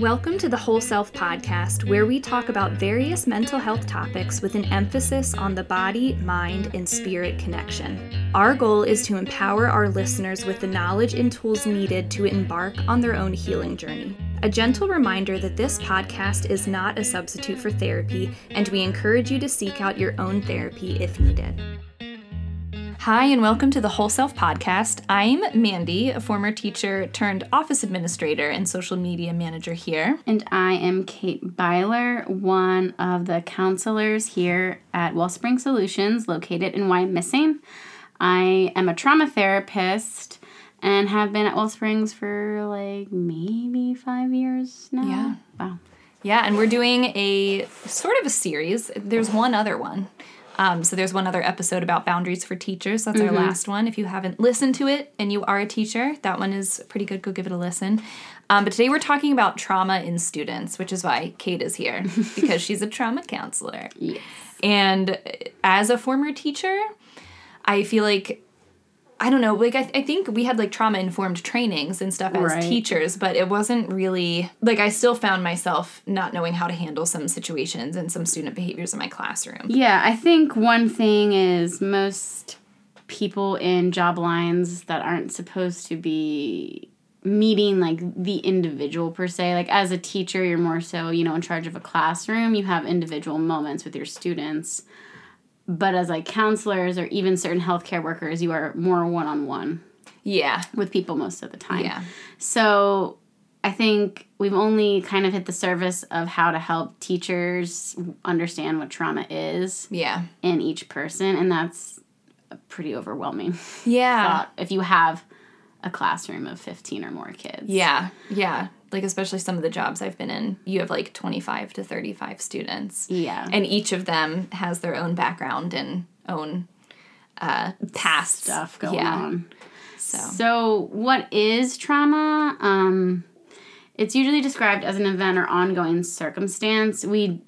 Welcome to the Whole Self Podcast, where we talk about various mental health topics with an emphasis on the body, mind, and spirit connection. Our goal is to empower our listeners with the knowledge and tools needed to embark on their own healing journey. A gentle reminder that this podcast is not a substitute for therapy, and we encourage you to seek out your own therapy if needed. Hi, and welcome to the Whole Self Podcast. I'm Mandy, a former teacher turned office administrator and social media manager here. And I am Cait Beiler, one of the counselors here at Wellspring Solutions, located in Wyomissing. I am a trauma therapist and have been at Wellsprings for like maybe five years now. Yeah. Wow. Yeah, and we're doing a sort of a series. There's one other one. Um, so there's one other episode about boundaries for teachers. That's our last one. If you haven't listened to it and you are a teacher, that one is pretty good. Go give it a listen. Um, but today we're talking about trauma in students, which is why Cait is here because she's a trauma counselor. Yes. And as a former teacher, I feel like I don't know, like I, th- I think we had like trauma informed trainings and stuff as Right. teachers, but it wasn't really like I still found myself not knowing how to handle some situations and some student behaviors in my classroom. Yeah, I think one thing is most people in job lines that aren't supposed to be meeting like the individual per se like as a teacher you're more so you know in charge of a classroom you have individual moments with your students but as like counselors or even certain healthcare workers you are more one-on-one Yeah. with people most of the time Yeah. so I think we've only kind of hit the surface of how to help teachers understand what trauma is Yeah. in each person, and that's a pretty overwhelming Yeah. thought if you have a classroom of 15 or more kids. Yeah. Yeah. Like especially some of the jobs I've been in, you have like 25 to 35 students. Yeah. And each of them has their own background and own uh past Stuff going yeah. on. So So, what is trauma? Um, it's usually described as an event or ongoing circumstance. We,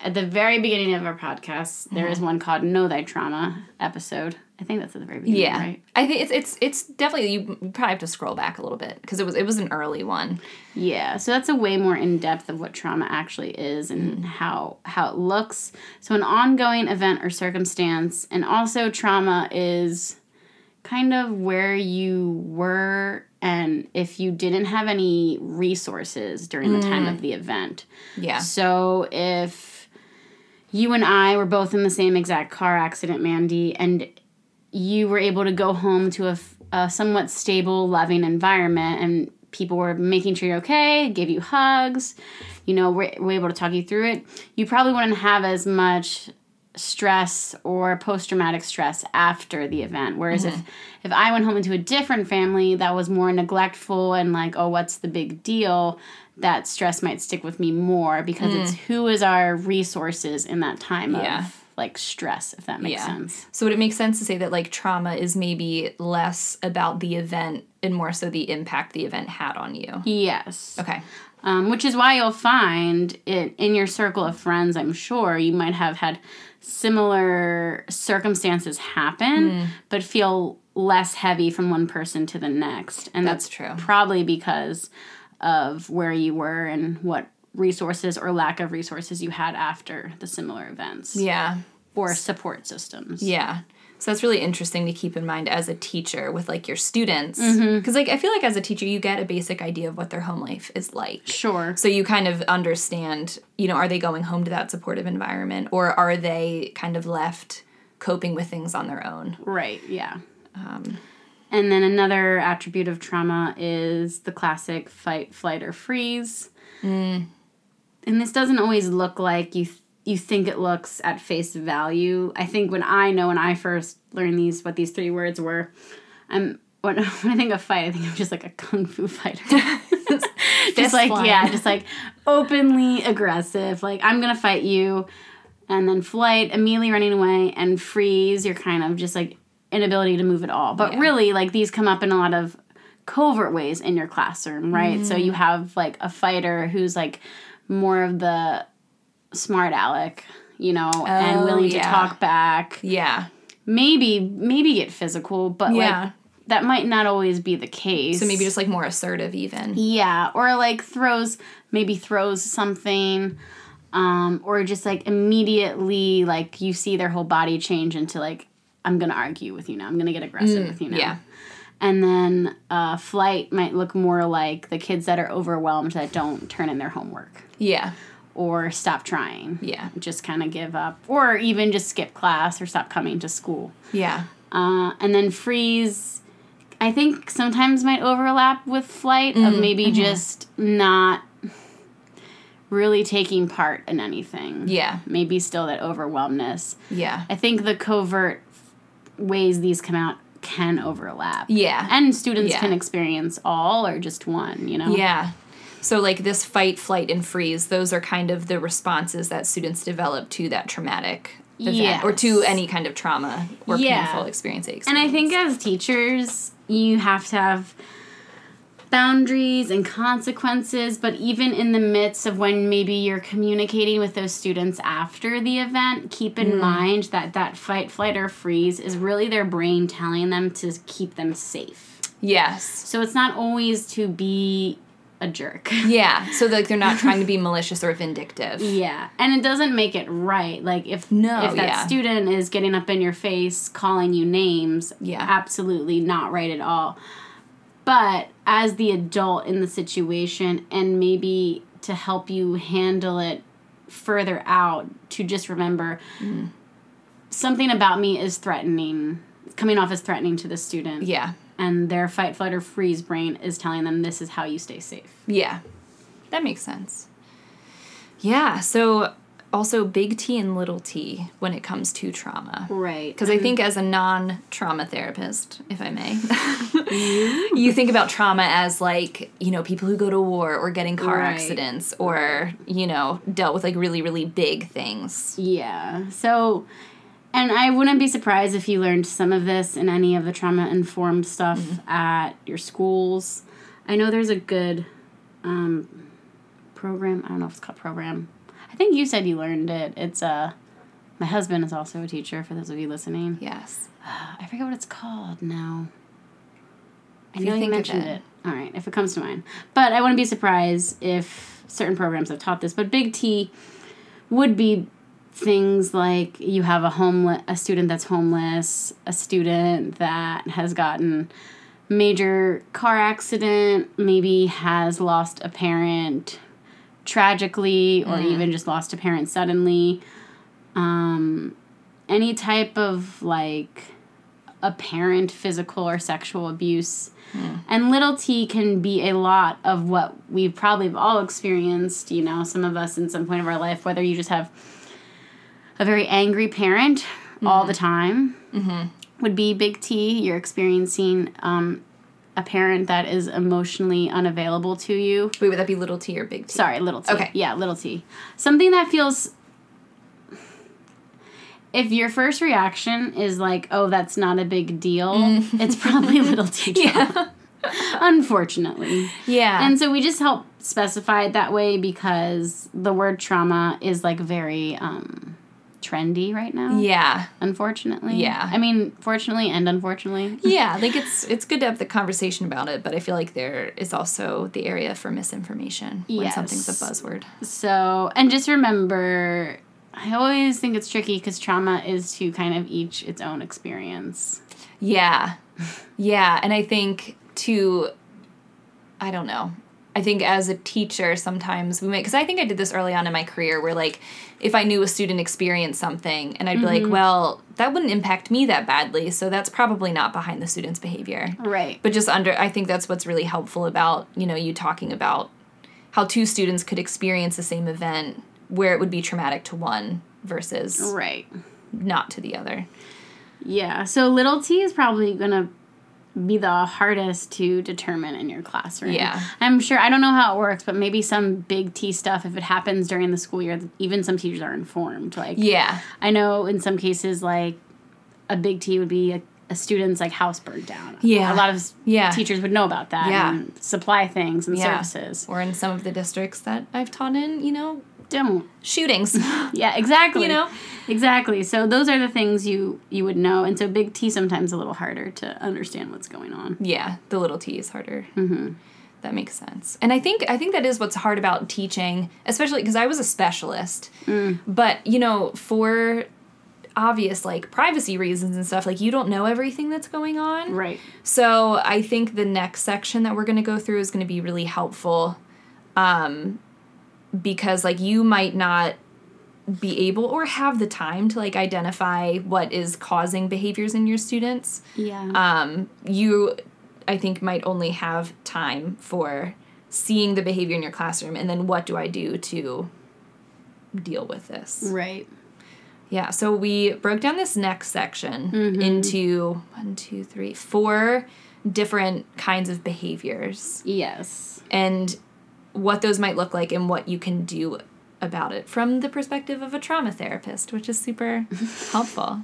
at the very beginning of our podcast, there Mm-hmm. is one called "Know Thy Trauma" episode. I think that's at the very beginning, Yeah, right? I think it's it's it's definitely you probably have to scroll back a little bit because it was it was an early one. Yeah, so that's a way more in depth of what trauma actually is and mm-hmm. how how it looks. So an ongoing event or circumstance, and also trauma is kind of where you were and if you didn't have any resources during the time of mm. the event. Yeah, So if you and I were both in the same exact car accident, Mandy, and you were able to go home to a somewhat stable, loving environment, and people were making sure you're okay, gave you hugs, you know, were, were able to talk you through it, you probably wouldn't have as much stress or post-traumatic stress after the event. Whereas if mm-hmm. if i went home into a different family that was more neglectful and like oh what's the big deal? That stress might stick with me more because it's mm. who is our resources in that time Yeah. of like stress if that makes yeah. sense So would it make sense to say that like trauma is maybe less about the event and more so the impact the event had on you? yes Okay. um, which is why you'll find it in your circle of friends i'm sure you might have had similar circumstances happen Hmm. but feel less heavy from one person to the next and That's that's, true. probably because of where you were and what resources or lack of resources you had after the similar events Yeah. or support systems Yeah. So that's really interesting to keep in mind as a teacher with like your students mm-hmm. because like I feel like as a teacher you get a basic idea of what their home life is like. sure So you kind of understand, you know, are they going home to that supportive environment or are they kind of left coping with things on their own? Right, yeah. Um, and then another attribute of trauma is the classic fight, flight, or freeze. Mm. And this doesn't always look like you th- you think it looks at face value. I think when I know when I first learned these what these three words were, I'm when, when I think of fight, I think I'm just like a kung fu fighter. just like flying. yeah, just like openly aggressive. Like I'm gonna fight you, and then flight, immediately running away, and freeze. You're kind of just like inability to move at all. But Yeah. really, like these come up in a lot of covert ways in your classroom, right? So mm-hmm. you have like a fighter who's like more of the smart aleck, you know, and Oh, willing yeah. to talk back. Yeah. Maybe maybe get physical, but Yeah. like that might not always be the case. So maybe just like more assertive, even. Yeah, or like throws maybe throws something, um, or just like immediately like you see their whole body change into like I'm gonna argue with you now. I'm gonna get aggressive with you now. yeah. And then uh, flight might look more like the kids that are overwhelmed that don't turn in their homework Yeah. or stop trying. Yeah. Just kind of give up, or even just skip class or stop coming to school. Yeah. Uh, and then freeze, I think sometimes might overlap with flight Mm-hmm, of maybe just not really taking part in anything. Yeah. Maybe still that overwhelmness. Yeah. I think the covert ways these come out can overlap. Yeah. And students Yeah. can experience all or just one, you know? Yeah. So, like this fight, flight, and freeze, those are kind of the responses that students develop to that traumatic event or to any kind of trauma or Yeah. painful experience. they And I think as teachers, you have to have boundaries and consequences, but even in the midst of when maybe you're communicating with those students after the event, keep in mm. mind that that fight, flight, or freeze is really their brain telling them to keep them safe. Yes. So it's not always to be a jerk. Yeah. So, like, they're not trying to be malicious or vindictive. Yeah, and it doesn't make it right. Like if No, if that yeah. student is getting up in your face, calling you names, Yeah. absolutely not right at all. But as the adult in the situation, and maybe to help you handle it further out, to just remember Mm-hmm. something about me is threatening, coming off as threatening to the student, Yeah. and their fight, flight, or freeze brain is telling them this is how you stay safe. Yeah. That makes sense. Yeah. So, also big T and little t when it comes to trauma. Right. Because I think, as a non trauma therapist, if I may, you think about trauma as like, you know, people who go to war or getting car Right. accidents or, you know, dealt with like really, really big things. Yeah. So, and I wouldn't be surprised if you learned some of this in any of the trauma informed stuff Mm-hmm. at your schools. I know there's a good um, program. I don't know if it's called program. I think you said you learned it. It's uh, my husband is also a teacher. For those of you listening, Yes. I forget what it's called now. I know you you mentioned it. it. All right, if it comes to mind. But I wouldn't be surprised if certain programs have taught this. But Big T would be things like you have a homeless a student that's homeless, a student that has gotten major car accident, maybe has lost a parent tragically or even just lost a parent suddenly. Um any type of like apparent physical or sexual abuse. And little t can be a lot of what we probably have all experienced, you know, some of us in some point of our life, whether you just have a very angry parent all the time, would be big T. You're experiencing um, a parent that is emotionally unavailable to you. Wait, would that be little t or big t? Sorry, little t. Okay. Yeah, little t. Something that feels. If your first reaction is like, "Oh, that's not a big deal," it's probably little t. trauma, Unfortunately. Yeah. And so we just help specify it that way because the word trauma is like very um, trendy right now. yeah. Unfortunately. Yeah. I mean, fortunately and unfortunately. Yeah, like it's it's good to have the conversation about it, but I feel like there is also the area for misinformation when Yes. something's a buzzword. So, and just remember, I always think it's tricky because trauma is to kind of each its own experience. Yeah. Yeah, and I think to I don't know. I think as a teacher sometimes we make cuz I think I did this early on in my career where like if I knew a student experienced something and I'd be like, mm-hmm. "Well, that wouldn't impact me that badly, so that's probably not behind the student's behavior." Right. But just under I think that's what's really helpful about, you know, you talking about how two students could experience the same event where it would be traumatic to one versus Right. not to the other. Yeah. So little t is probably going to be the hardest to determine in your classroom. Yeah. I'm sure, I don't know how it works, but maybe some big T stuff, if it happens during the school year, even some teachers are informed. Like, Yeah. I know in some cases, like, a big T would be a, a student's like house burned down. Yeah. A lot of Yeah. teachers would know about that Yeah. and supply things and Yeah. services. Or in some of the districts that I've taught in, you know, don't. shootings. Yeah, exactly. You know? Exactly. So those are the things you you would know, and so big T sometimes a little harder to understand what's going on. yeah, the little t is harder. Mm-hmm. That makes sense. And I think I think that is what's hard about teaching, especially because I was a specialist. But you know, for obvious like privacy reasons and stuff, like you don't know everything that's going on. Right. So I think the next section that we're going to go through is going to be really helpful um, because like you might not be able or have the time to like identify what is causing behaviors in your students. Yeah. Um, you, I think, might only have time for seeing the behavior in your classroom and then what do I do to deal with this. right. Yeah, so we broke down this next section into one, two, three, four different kinds of behaviors Yes. and what those might look like and what you can do about it from the perspective of a trauma therapist, which is super helpful.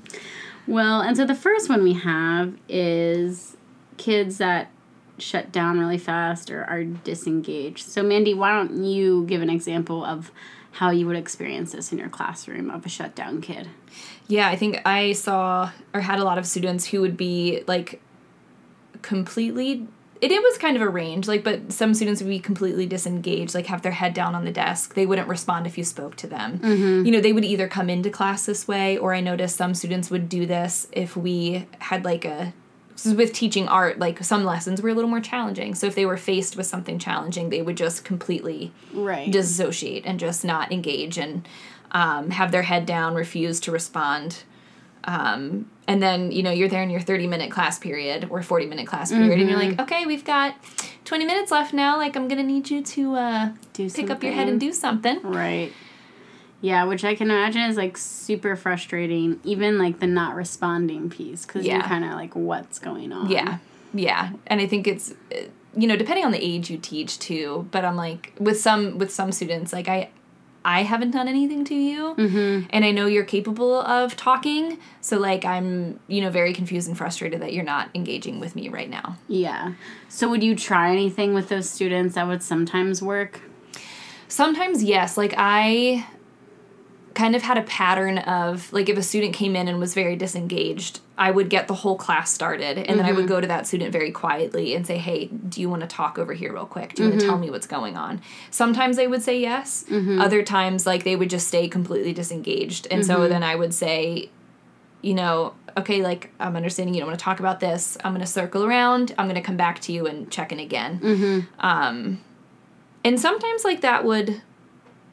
Well, and so the first one we have is kids that shut down really fast or are disengaged. So, Mandy, why don't you give an example of how you would experience this in your classroom of a shutdown kid? Yeah, I think I saw or had a lot of students who would be like completely it, it was kind of a range like but some students would be completely disengaged like have their head down on the desk they wouldn't respond if you spoke to them you know they would either come into class this way or i noticed some students would do this if we had like a with teaching art like some lessons were a little more challenging so if they were faced with something challenging they would just completely Right. dissociate and just not engage and um, have their head down, refuse to respond. Um, and then, you know, you're there in your 30 minute class period or 40 minute class period, and you're like, okay, we've got 20 minutes left now. Like, I'm going to need you to uh, Do pick up your head and do something. Right. Yeah, which I can imagine is like super frustrating, even like the not responding piece, because Yeah. you're kind of like, what's going on? Yeah. Yeah. And I think it's, uh, you know, depending on the age you teach too, but I'm like, with some, with some students, like, I, I haven't done anything to you, mm-hmm. and I know you're capable of talking. So like I'm, you know, very confused and frustrated that you're not engaging with me right now. Yeah. So would you try anything with those students that would sometimes work? Sometimes yes, like I kind of had a pattern of like if a student came in and was very disengaged, I would get the whole class started and then I would mm-hmm. go to that student very quietly and say, "Hey, do you want to talk over here real quick? Do you want to tell mm-hmm. me what's going on?" Sometimes they would say yes. Mm-hmm. Other times like they would just stay completely disengaged. And so then I would say, you know, okay, like I'm understanding you don't want to talk about this. I'm going to circle around. I'm going to come back to you and check in again. Um, and sometimes like that would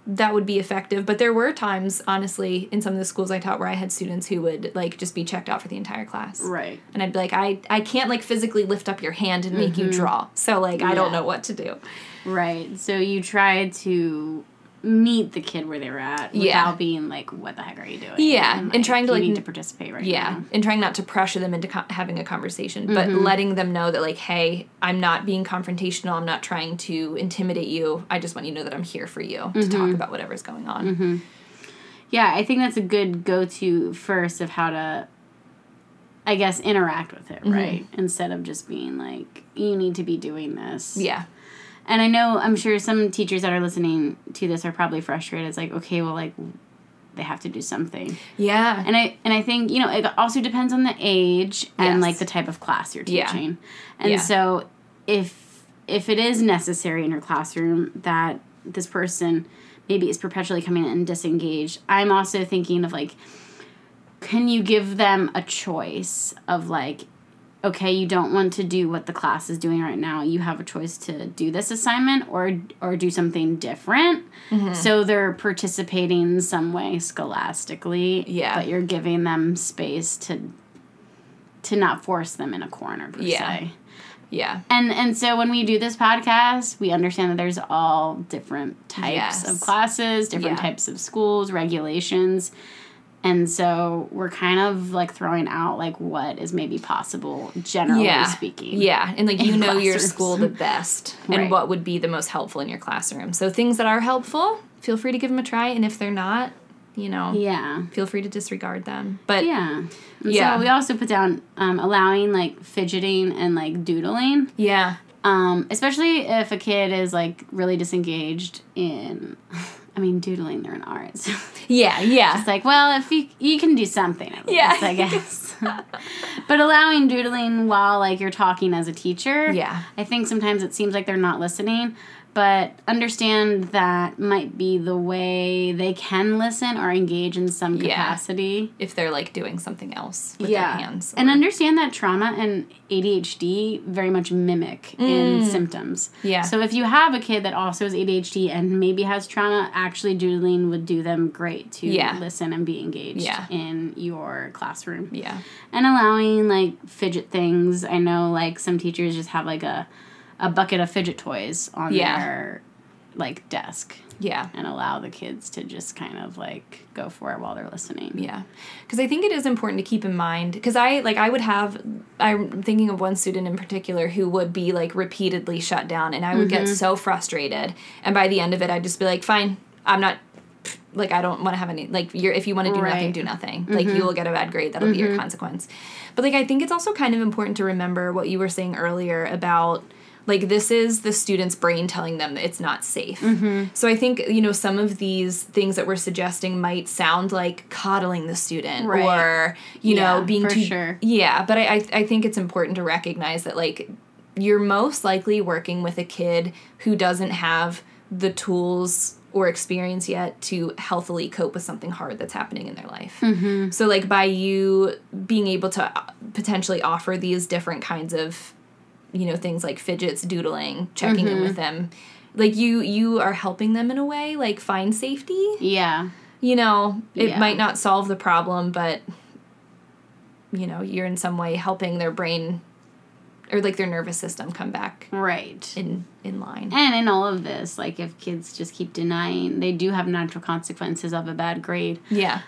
that would be effective but there were times honestly in some of the schools i taught where i had students who would like just be checked out for the entire class. Right. and i'd be like i i can't like physically lift up your hand and make you mm-hmm. draw. So like i don't know what to do. Right. So you tried to meet the kid where they were at without Yeah. being like, "What the heck are you doing?" Yeah, and trying to, like, need to participate right yeah now. and trying not to pressure them into co- having a conversation but mm-hmm. letting them know that like hey i'm not being confrontational i'm not trying to intimidate you i just want you to know that i'm here for you to talk mm-hmm. about whatever's going on mm-hmm. Yeah, I think that's a good go-to first of how to, I guess, interact with Mm-hmm. it, right? Instead of just being like, "You need to be doing this." yeah And I know, I'm sure some teachers that are listening to this are probably frustrated. It's like, okay, well, like, they have to do something. yeah And I and I think you know it also depends on the age and Yes. like the type of class you're teaching. Yeah. And Yeah. so if if it is necessary in your classroom that this person maybe is perpetually coming in and disengaged, I'm also thinking of like can you give them a choice of like okay, you don't want to do what the class is doing right now. You have a choice to do this assignment or or do something different. Mm-hmm. So they're participating in some way scholastically. Yeah. But you're giving them space to to not force them in a corner per Yeah. se. yeah And and so when we do this podcast, we understand that there's all different types Yes. of classes, different Yeah. types of schools, regulations. And so we're kind of like throwing out like what is maybe possible generally yeah speaking. yeah and like you know your school the best and what would be the most helpful in your classroom so things that are helpful feel free to give them a try and if they're not you know Yeah. feel free to disregard them but Yeah. And Yeah. So we also put down um, allowing like fidgeting and like doodling. yeah Um, especially if a kid is like really disengaged in I mean, doodling, they're an art. Yeah, yeah. it's like, well, if you you can do something, at Yeah. least, I guess. but allowing doodling while like you're talking as a teacher, Yeah. I think sometimes it seems like they're not listening. But understand that might be the way they can listen or engage in some Yeah. capacity. if they're like doing something else with their hands. And understand that trauma and ADHD very much mimic in symptoms. Mm. Yeah. So if you have a kid that also has ADHD and maybe has trauma, actually doodling would do them great to Yeah. listen and be engaged Yeah. in your classroom. yeah. And allowing like fidget things. I know like some teachers just have like a a bucket of fidget toys on Yeah. their like desk. Yeah. and allow the kids to just kind of like go for it while they're listening. Yeah. Because I think it is important to keep in mind because I like I would have I'm thinking of one student in particular who would be like repeatedly shut down and I would get mm-hmm. so frustrated. And by the end of it I'd just be like fine I'm not like I don't want to have any like you're if you want to do nothing do nothing. Like mm-hmm. you will get a bad grade. That'll be your mm-hmm. consequence. But like I think it's also kind of important to remember what you were saying earlier about like this is the student's brain telling them that it's not safe so i think you know some of these things that we're suggesting might sound like coddling the student Right. or you know being too sure. yeah but I, I i think it's important to recognize that like you're most likely working with a kid who doesn't have the tools or experience yet to healthily cope with something hard that's happening in their life. Mm-hmm. So like by you being able to uh, potentially offer these different kinds of you know things like fidgets, doodling, checking in Mm-hmm. with them, like you you are helping them in a way like find safety. Yeah. You know, it Yeah. might not solve the problem, but you know, you're in some way helping their brain or like their nervous system come back Right. in in line. And in all of this, like if kids just keep denying, they do have natural consequences of a bad grade. Yeah.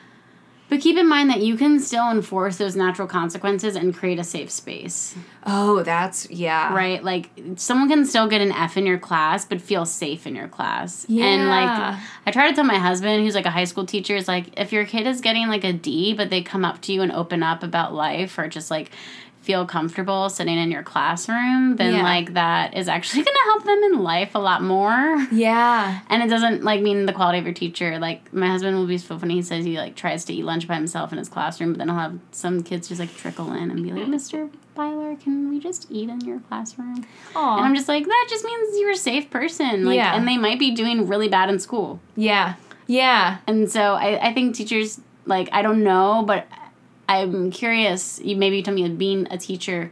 But keep in mind that you can still enforce those natural consequences and create a safe space, Oh, that's yeah. right? Like someone can still get an F in your class, but feel safe in your class. Yeah. And like I try to tell my husband, who's like a high school teacher, is like if your kid is getting like a D, but they come up to you and open up about life or just like feel comfortable sitting in your classroom, then Yeah. like that is actually gonna help them in life a lot more. Yeah. And it doesn't like mean the quality of your teacher. Like my husband will be so funny. He says he like tries to eat lunch by himself in his classroom, but then he'll have some kids just like trickle in and be like, "Mr. Beiler, can we just eat in your classroom?" Aw. And I'm just like, that just means you're a safe person. Like, Yeah. and they might be doing really bad in school. yeah. Yeah. And so I, I think teachers like I don't know, but I'm curious. You maybe you told me being a teacher,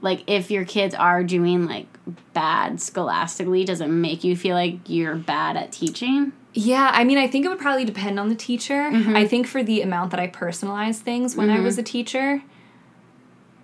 like if your kids are doing like bad scholastically, does it make you feel like you're bad at teaching? Yeah, I mean, I think it would probably depend on the teacher. Mm-hmm. I think for the amount that I personalized things when I was a teacher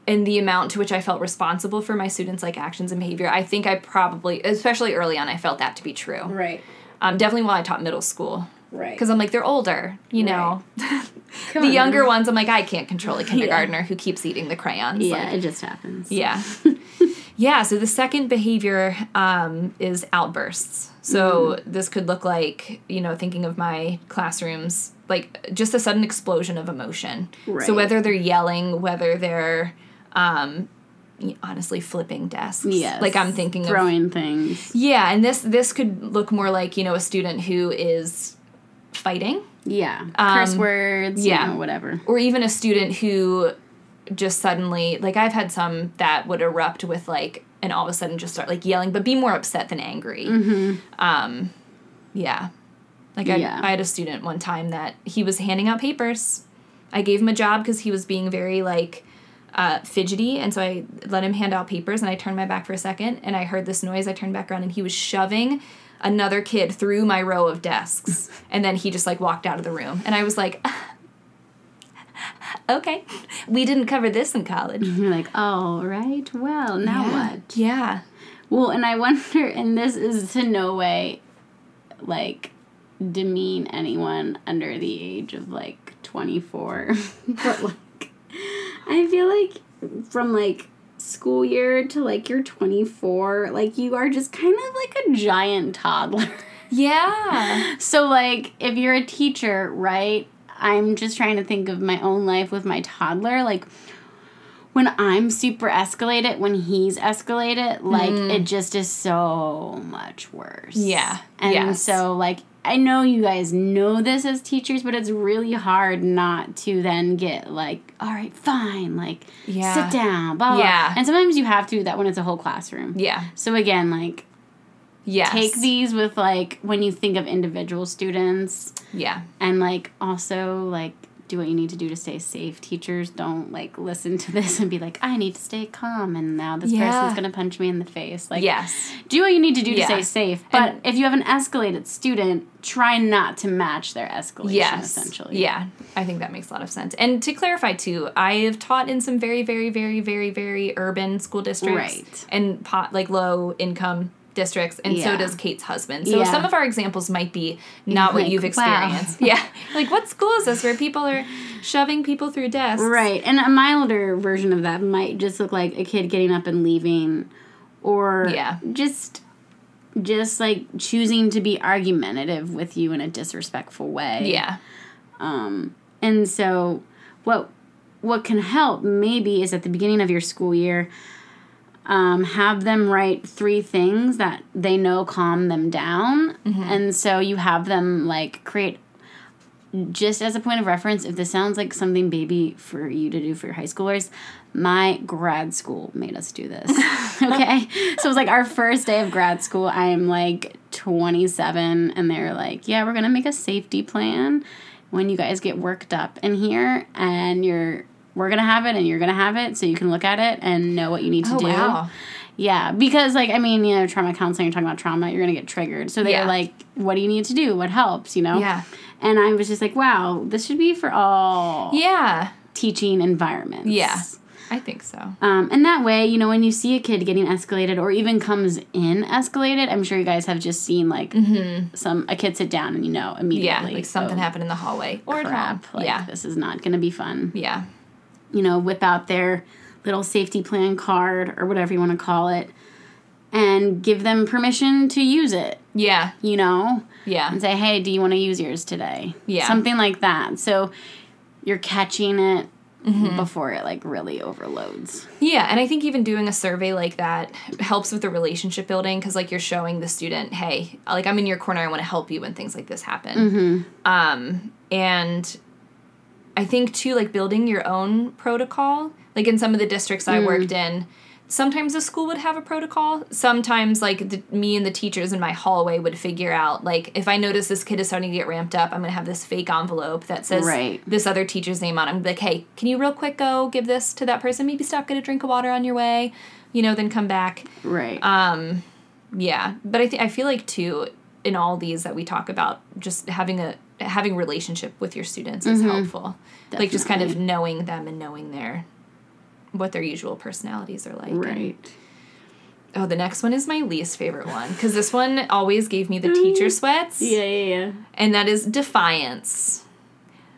and the amount to which I felt responsible for my students' like actions and behavior, I think I probably, especially early on, I felt that to be true. Right. Um, definitely while I taught middle school. Right. Because I'm like, they're older, you know. Come the on, younger ones, I'm like, I can't control a kindergartner who keeps eating the crayons. Yeah, Like, it just happens. yeah. yeah, so the second behavior um, is outbursts. So Mm-hmm. this could look like, you know, thinking of my classrooms, like just a sudden explosion of emotion. Right. So whether they're yelling, whether they're um, honestly flipping desks. Yes. Like I'm thinking of throwing things. Yeah, and this this could look more like, you know, a student who is fighting Yeah. Curse Um, words. yeah. You know, whatever. or even a student who just suddenly like I've had some that would erupt with like and all of a sudden just start like yelling but be more upset than angry. Um yeah. Like I, Yeah. I had a student one time that he was handing out papers. I gave him a job because he was being very like uh, fidgety, and so I let him hand out papers. And I turned my back for a second, and I heard this noise. I turned back around, and he was shoving another kid through my row of desks, and then he just like walked out of the room. And I was like, "Okay, we didn't cover this in college." You're like, oh, right. Well, now yeah. what? Yeah. Well, and I wonder, and this is to no way like demean anyone under the age of like 24. but like, I feel like from like school year to like you're 24, like you are just kind of like a giant toddler. Yeah. So, like, if you're a teacher, right? I'm just trying to think of my own life with my toddler. Like, when I'm super escalated, when he's escalated, like, mm-hmm. it just is so much worse. Yeah. And Yes. so, like, I know you guys know this as teachers, but it's really hard not to then get like, all right, fine, like Yeah. sit down, blah, blah. Yeah. And sometimes you have to do that when it's a whole classroom. Yeah. So again, like yeah, take these with like when you think of individual students Yeah. and like also like do what you need to do to stay safe. Teachers don't like listen to this and be like, I need to stay calm and now this Yeah. person's gonna punch me in the face. Like Yes. do what you need to do to stay safe. But And- if you have an escalated student, try not to match their escalation Yes. essentially. Yeah. I think that makes a lot of sense. And to clarify too, I have taught in some very, very, very, very, very urban school districts. Right. And pot like low income districts and so does Cait's husband. So Yeah. some of our examples might be not what you've wow. experienced. Yeah. Like what school is this where people are shoving people through desks? Right. And a milder version of that might just look like a kid getting up and leaving or Yeah. just just like choosing to be argumentative with you in a disrespectful way. Yeah. Um, and so what what can help maybe is at the beginning of your school year, um, have them write three things that they know calm them down. And so you have them like create just as a point of reference, if this sounds like something baby for you to do for your high schoolers, my grad school made us do this. okay. so it was like our first day of grad school. I am like 27, and they're like, yeah, we're going to make a safety plan when you guys get worked up in here, and you're. We're gonna have it, and you're gonna have it, so you can look at it and know what you need to Oh, do. wow. Yeah, because like I mean, you know, trauma counseling, you're talking about trauma, you're gonna get triggered. So they're Yeah. like, what do you need to do? What helps? You know? Yeah. And I was just like, wow, this should be for all Yeah. teaching environments. Yeah. I think so. Um, and that way, you know, when you see a kid getting escalated or even comes in escalated, I'm sure you guys have just seen like some a kid sit down and you know immediately. Yeah. Like something oh, happened in the hallway or Crap. Like, yeah. this is not going to be fun. Yeah. You know, whip out their little safety plan card or whatever you want to call it, and give them permission to use it. Yeah. You know, Yeah. and say, hey, do you want to use yours today? Yeah. Something like that. So you're catching it Mm-hmm. before it like really overloads. Yeah, and I think even doing a survey like that helps with the relationship building because like you're showing the student, hey, like I'm in your corner, I want to help you when things like this happen. Um, and I think too, like building your own protocol. Like in some of the districts I worked in, sometimes the school would have a protocol. Sometimes like the, me and the teachers in my hallway would figure out like if I notice this kid is starting to get ramped up, I'm gonna have this fake envelope that says Right. this other teacher's name on. it. I'm like, hey, can you real quick go give this to that person? Maybe stop, get a drink of water on your way, you know, then come back. Right. Um, yeah, but I think I feel like too in all these that we talk about, just having a having relationship with your students is mm-hmm. helpful. Like just kind of knowing them and knowing their what their usual personalities are like. And- right. oh, the next one is my least favorite one because this one always gave me the mm-hmm. teacher sweats. Yeah, yeah, yeah. And that is defiance.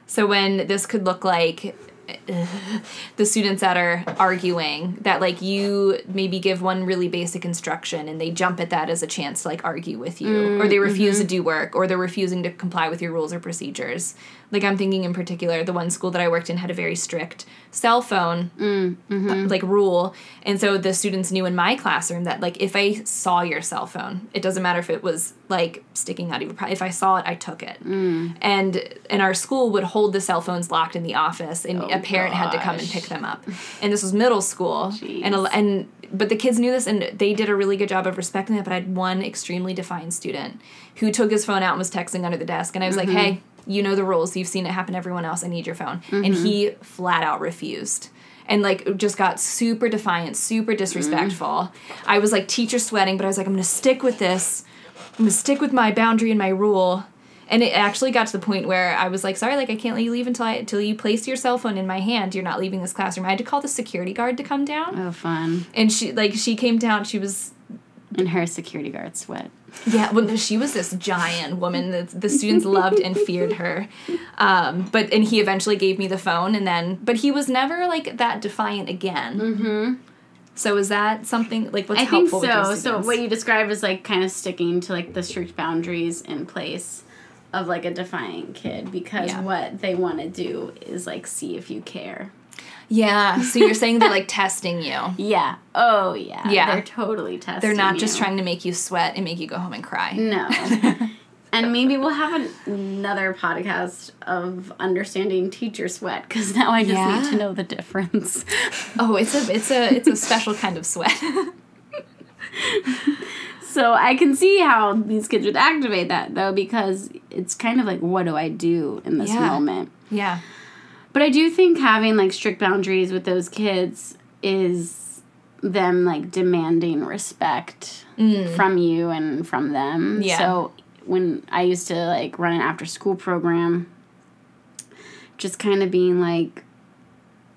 So when this could look like the students that are arguing that like you maybe give one really basic instruction and they jump at that as a chance to like argue with you. Or they mm, refuse to mm-hmm. do work or they're refusing to comply with your rules or procedures. Like i'm thinking in particular the one school that i worked in had a very strict cell phone mm, mm-hmm. uh, like rule. And so the students knew in my classroom that like if i saw your cell phone it doesn't matter if it was like sticking out of your pro- if i saw it i took it. Mm. And and our school would hold the cell phones locked in the office and oh, a parent had to come and pick them up. And this was middle school. And a, Jeez. and but the kids knew this and they did a really good job of respecting that but i had one extremely defiant student who took his phone out and was texting under the desk. And i was like mm-hmm. hey you know the rules you've seen it happen to everyone else i need your phone and mm-hmm. he flat out refused and like just got super defiant super disrespectful mm. i was like teacher sweating but i was like i'm gonna stick with this i'm gonna stick with my boundary and my rule and it actually got to the point where I was like, "Sorry, like I can't let you leave until I until you place your cell phone in my hand. You're not leaving this classroom." I had to call the security guard to come down, Oh, fun. and she like she came down. She was And her security guard sweat. Yeah, well, no, she was this giant woman that the students loved and feared her. Um, but and he eventually gave me the phone, and then but he was never like that defiant again. Mm-hmm. So is that something like what's I think helpful with your so. So what you described is like kind of sticking to like the strict boundaries in place of like a defiant kid because Yeah. what they want to do is like see if you care. Yeah. So you're saying they're like testing you. Yeah. Oh yeah. Yeah. They're totally testing. They're not just trying to make you sweat and make you go home and cry. No. and maybe we'll have an, another podcast of understanding teacher sweat because now I just Yeah. need to know the difference. Oh, it's a it's a it's a special kind of sweat. so I can see how these kids would activate that though because it's kind of like what do I do in this Yeah. moment? yeah. But I do think having like strict boundaries with those kids is them like demanding respect mm. from you and from them. Yeah. So when I used to like run an after school program, just kind of being like,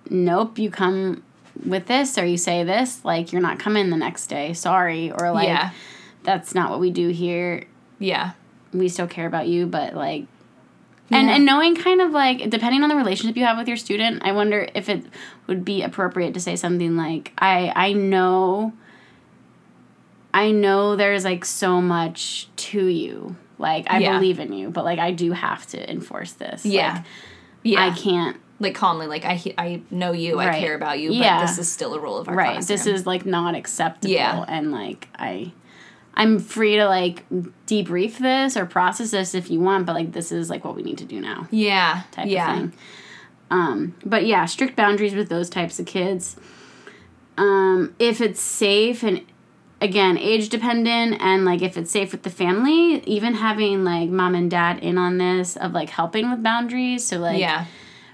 nope, you come with this or you say this, like you're not coming the next day. Sorry. Or like, yeah. that's not what we do here. Yeah. We still care about you, but like, Yeah. and knowing kind of like depending on the relationship you have with your student i wonder if it would be appropriate to say something like i i know i know there's like so much to you like i Yeah. believe in you but like i do have to enforce this Yeah. like, Yeah. i can't like calmly like I I know you, I care about you, Yeah. but this is still a rule of our right classroom. this is like not acceptable Yeah. and like i i'm free to like debrief this or process this if you want but like this is like what we need to do now yeah. type yeah. of thing. Um, but yeah, strict boundaries with those types of kids. Um, if it's safe and again age dependent and like if it's safe with the family, even having like mom and dad in on this of like helping with boundaries. So like yeah.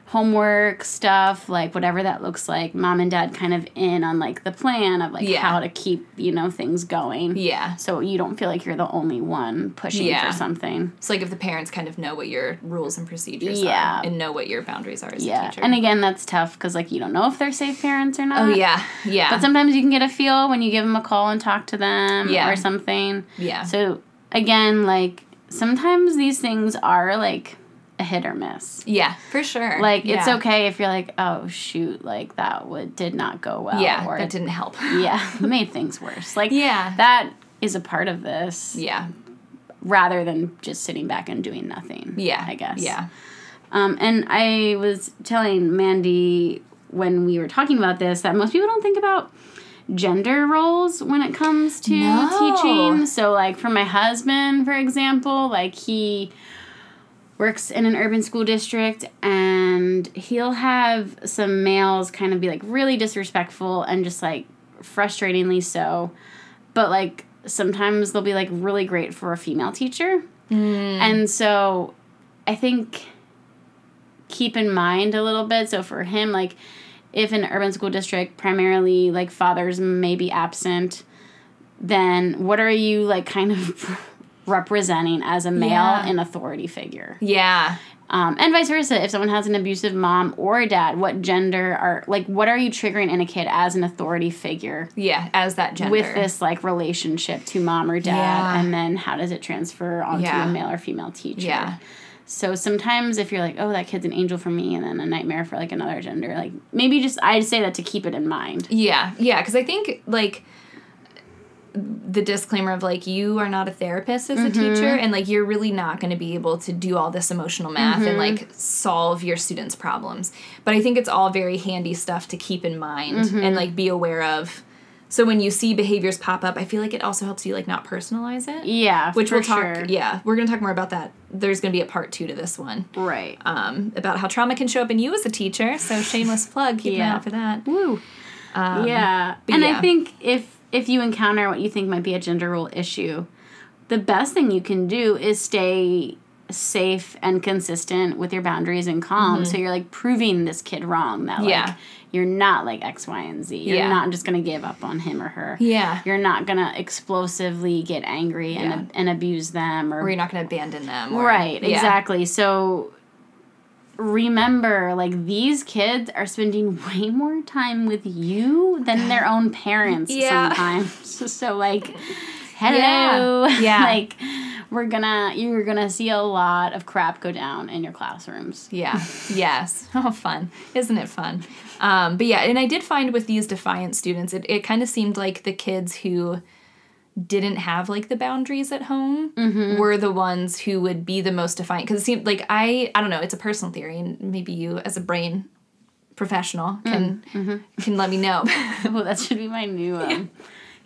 Homework stuff, like whatever that looks like, mom and dad kind of in on like the plan of like Yeah. how to keep, you know, things going. Yeah. So you don't feel like you're the only one pushing Yeah. for something. It's like if the parents kind of know what your rules and procedures Yeah. are and know what your boundaries are as a Yeah. teacher. And again, that's tough because like you don't know if they're safe parents or oh, not. oh yeah. Yeah. But sometimes you can get a feel when you give them a call and talk to them Yeah. or something. yeah. So again, like sometimes these things are like a hit or miss. yeah, for sure. Like it's Yeah. okay if you're like, oh shoot, like that would did not go well. Yeah, or that didn't help. yeah, It made things worse. Like Yeah. that is a part of this Yeah. rather than just sitting back and doing nothing. Yeah. I guess. Yeah. Um, and I was telling Mandy when we were talking about this that most people don't think about gender roles when it comes to No. teaching. So, like for my husband, for example, like he works in an urban school district and he'll have some males kind of be like really disrespectful and just like frustratingly so. But like sometimes they'll be like really great for a female teacher. Hmm. And so I think keep in mind a little bit. So for him, like if an urban school district primarily like fathers may be absent, then what are you like kind of representing as a male Yeah. and authority figure? Yeah. Um, and vice versa. If someone has an abusive mom or a dad, what gender are like what are you triggering in a kid as an authority figure? Yeah. As that gender. With this like relationship to mom or dad, Yeah. and then how does it transfer onto Yeah. a male or female teacher? Yeah. So sometimes if you're like, oh, that kid's an angel for me, and then a nightmare for like another gender, like maybe just I'd say that to keep it in mind. Yeah, yeah, because I think like the disclaimer of like you are not a therapist as a teacher and like you're really not going to be able to do all this emotional math and like solve your students problems but i think it's all very handy stuff to keep in mind and like be aware of so when you see behaviors pop up i feel like it also helps you like not personalize it Yeah, which for we'll talk sure. yeah we're going to talk more about that there's going to be a part two to this one Right. um, about how trauma can show up in you as a teacher so shameless plug keep an eye Yeah. out for that Woo. um, yeah. And yeah. I think if if you encounter what you think might be a gender role issue, the best thing you can do is stay safe and consistent with your boundaries and calm. So you're like proving this kid wrong that like Mm-hmm. Yeah. you're not like X, Y, and Z. You're Yeah. not just gonna give up on him or her. yeah You're not gonna explosively get angry Yeah. and and abuse them or or you're not going to abandon them. Or, Right, exactly. So remember, like these kids are spending way more time with you than their own parents Yeah. sometimes. so like hello. Yeah. Yeah. like we're gonna you're gonna see a lot of crap go down in your classrooms. Yeah. yes. Oh, fun. Isn't it fun? Um, but yeah, and I did find with these defiant students, it, it kind of seemed like the kids who didn't have like the boundaries at home mm-hmm. were the ones who would be the most defiant because it seemed like I I don't know it's a personal theory and maybe you as a brain professional mm, can mm-hmm. can let me know well, that should be my new um,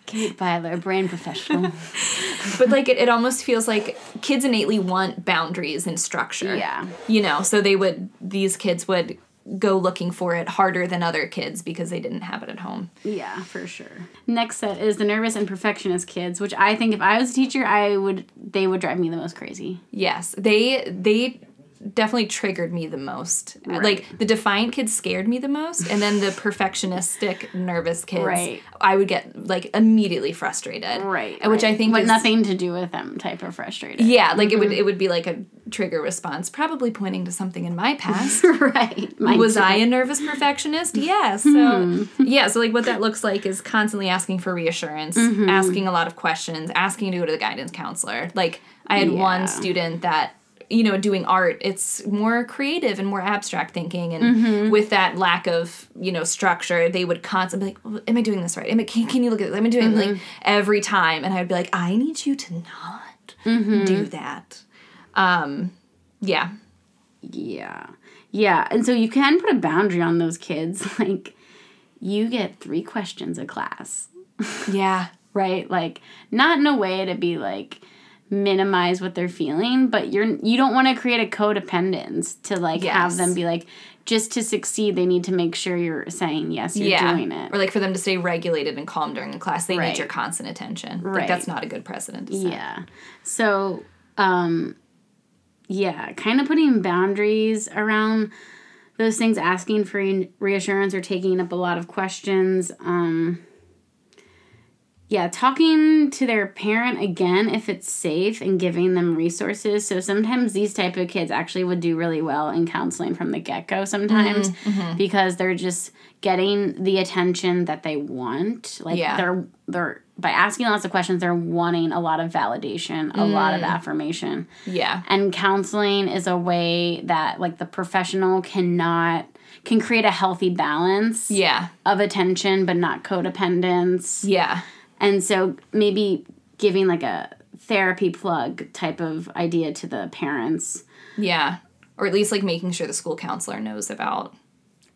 Cait Beiler, brain professional. but like it, it almost feels like kids innately want boundaries and structure. Yeah. You know, so they would these kids would go looking for it harder than other kids because they didn't have it at home. Yeah, for sure. Next set is the nervous and perfectionist kids, which I think if I was a teacher, I would they would drive me the most crazy. Yes. They they definitely triggered me the most. Right. Like the defiant kids scared me the most, and then the perfectionistic, nervous kids, Right. I would get like immediately frustrated. Right. Which I think is, nothing to do with them type of frustrated. Yeah, like it would Mm-hmm. it would be like a trigger response, probably pointing to something in my past. right. Mine was too. I a nervous perfectionist? Yes. So yeah, so like what that looks like is constantly asking for reassurance, Mm-hmm. asking a lot of questions, asking to go to the guidance counselor. Like I had Yeah. one student that you know doing art it's more creative and more abstract thinking and Mm-hmm. with that lack of you know structure they would constantly be like well, am i doing this right am I, can, can you look at this am i doing it?" Mm-hmm. like every time and i'd be like i need you to not Mm-hmm. do that um yeah Yeah. Yeah. And so you can put a boundary on those kids. Like, you get three questions a class, yeah right? Like, not in a way to be like, minimize what they're feeling but you're you don't want to create a codependence to like have them be like just to succeed they need to make sure you're saying yes you're yeah. doing it Or like for them to stay regulated and calm during the class, they Right. need your constant attention. Like Right. that's not a good precedent to set. Yeah. So, um, yeah, kind of putting boundaries around those things, asking for reassurance or taking up a lot of questions. Um, yeah, talking to their parent again if it's safe and giving them resources. So sometimes these type of kids actually would do really well in counseling from the get go. Sometimes Mm-hmm, because they're just getting the attention that they want. Like Yeah. they're they're by asking lots of questions, they're wanting a lot of validation, a lot of Mm. affirmation. Yeah. And counseling is a way that like the professional cannot can create a healthy balance Yeah. of attention but not codependence. Yeah. And so maybe giving like a therapy plug type of idea to the parents. Yeah. Or at least like making sure the school counselor knows about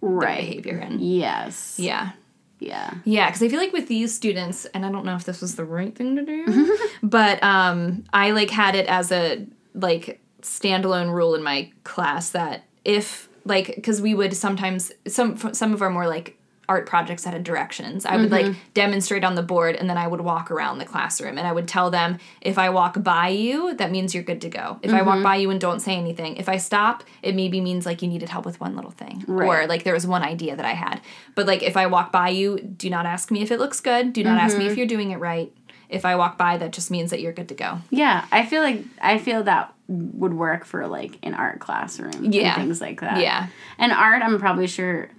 Right. behavior and Yes. yeah. Yeah. Yeah, because I feel like with these students, and I don't know if this was the right thing to do, but um, I like had it as a like standalone rule in my class that if like because we would sometimes some some of our more like art projects that had directions i would like mm-hmm. demonstrate on the board and then i would walk around the classroom and i would tell them if i walk by you that means you're good to go if i walk mm-hmm. by you and don't say anything if i stop it maybe means like you needed help with one little thing or like there was one idea that i had but like if i walk by you do not ask me if it looks good do not ask me if mm-hmm. you're doing it right if i walk by that just means that you're good to go Yeah. I feel like I feel that would work for like an art classroom. Yeah. And things like that. Yeah. And art, I'm probably sure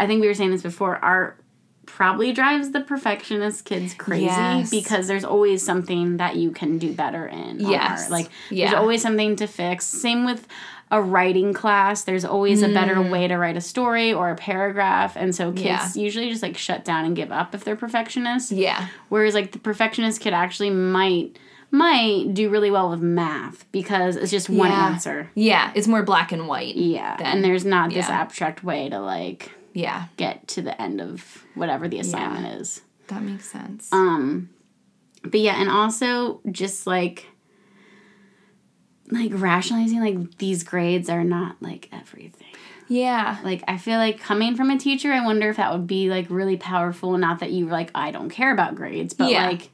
I think we were saying this before, art probably drives the perfectionist kids crazy Yes. because there's always something that you can do better in Yes. art. Like Yeah. there's always something to fix. Same with a writing class. There's always a better way to write a story or a paragraph. And so kids Mm. Yeah. usually just like shut down and give up if they're perfectionists. yeah Whereas like the perfectionist kid actually might might do really well with math because it's just one Yeah. answer. yeah it's more black and white Yeah. Then, and there's not this yeah. abstract way to like yeah get to the end of whatever the assignment is. that makes sense Um but yeah, and also just like like rationalizing like these grades are not like everything. yeah Like I feel like coming from a teacher, I wonder if that would be like really powerful. Not that you were like, I don't care about grades, but Yeah. like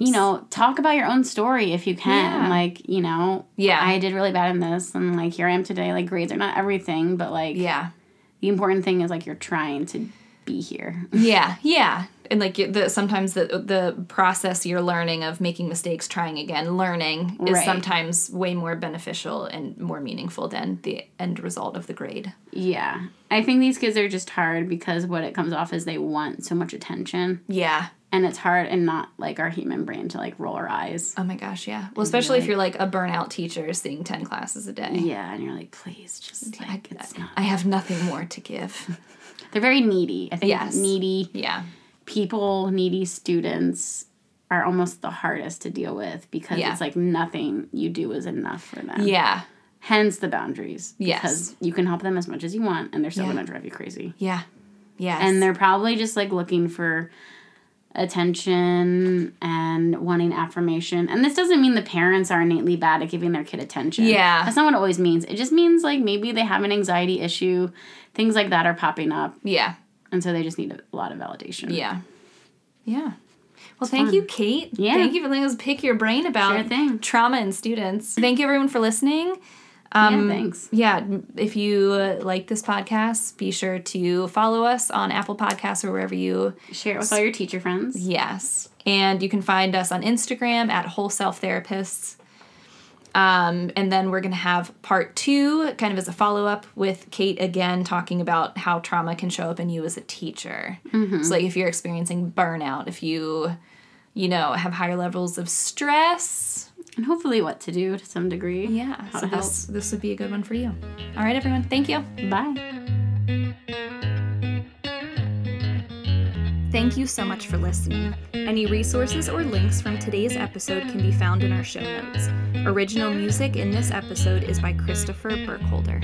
you know, talk about your own story if you can. Yeah. Like, you know, Yeah. I did really bad in this and like here I am today. Like grades are not everything, but like yeah the important thing is like you're trying to be here. Yeah, yeah, and like the sometimes the the process you're learning of making mistakes, trying again, learning is Right. sometimes way more beneficial and more meaningful than the end result of the grade. Yeah. I think these kids are just hard because what it comes off is they want so much attention. Yeah. And it's hard and not like our human brain to like roll our eyes. Oh my gosh, yeah. Well, especially if you're like a burnout teacher seeing ten classes a day. Yeah, and you're like, please, just like it's not. I have nothing more to give. They're very needy. I think Yes. needy Yeah. people, needy students are almost the hardest to deal with because Yeah. it's like nothing you do is enough for them. Yeah. Hence the boundaries. Yes. Because you can help them as much as you want and they're still Yeah. going to drive you crazy. Yeah. Yes. And they're probably just like looking for attention and wanting affirmation. And this doesn't mean the parents are innately bad at giving their kid attention. Yeah. That's not what it always means. It just means like maybe they have an anxiety issue, things like that are popping up. Yeah. And so they just need a lot of validation. Yeah. Yeah. Well, thank you, Cait. Yeah. Thank you for letting us pick your brain about Sure thing. trauma in students. Thank you, everyone, for listening. Um, yeah, thanks. Yeah, if you uh, like this podcast, be sure to follow us on Apple Podcasts or wherever you. Share it with all your teacher friends. Yes, and you can find us on Instagram at Whole Self Therapists. Um, and then we're gonna have part two, kind of as a follow up with Cait again, talking about how trauma can show up in you as a teacher. So, like, if you're experiencing burnout, if you, you know, have higher levels of stress, And hopefully what to do to some degree. yeah. How so to help. this this would be a good one for you. All right, everyone. Thank you. Bye. Thank you so much for listening. Any resources or links from today's episode can be found in our show notes. Original music in this episode is by Christopher Burkholder.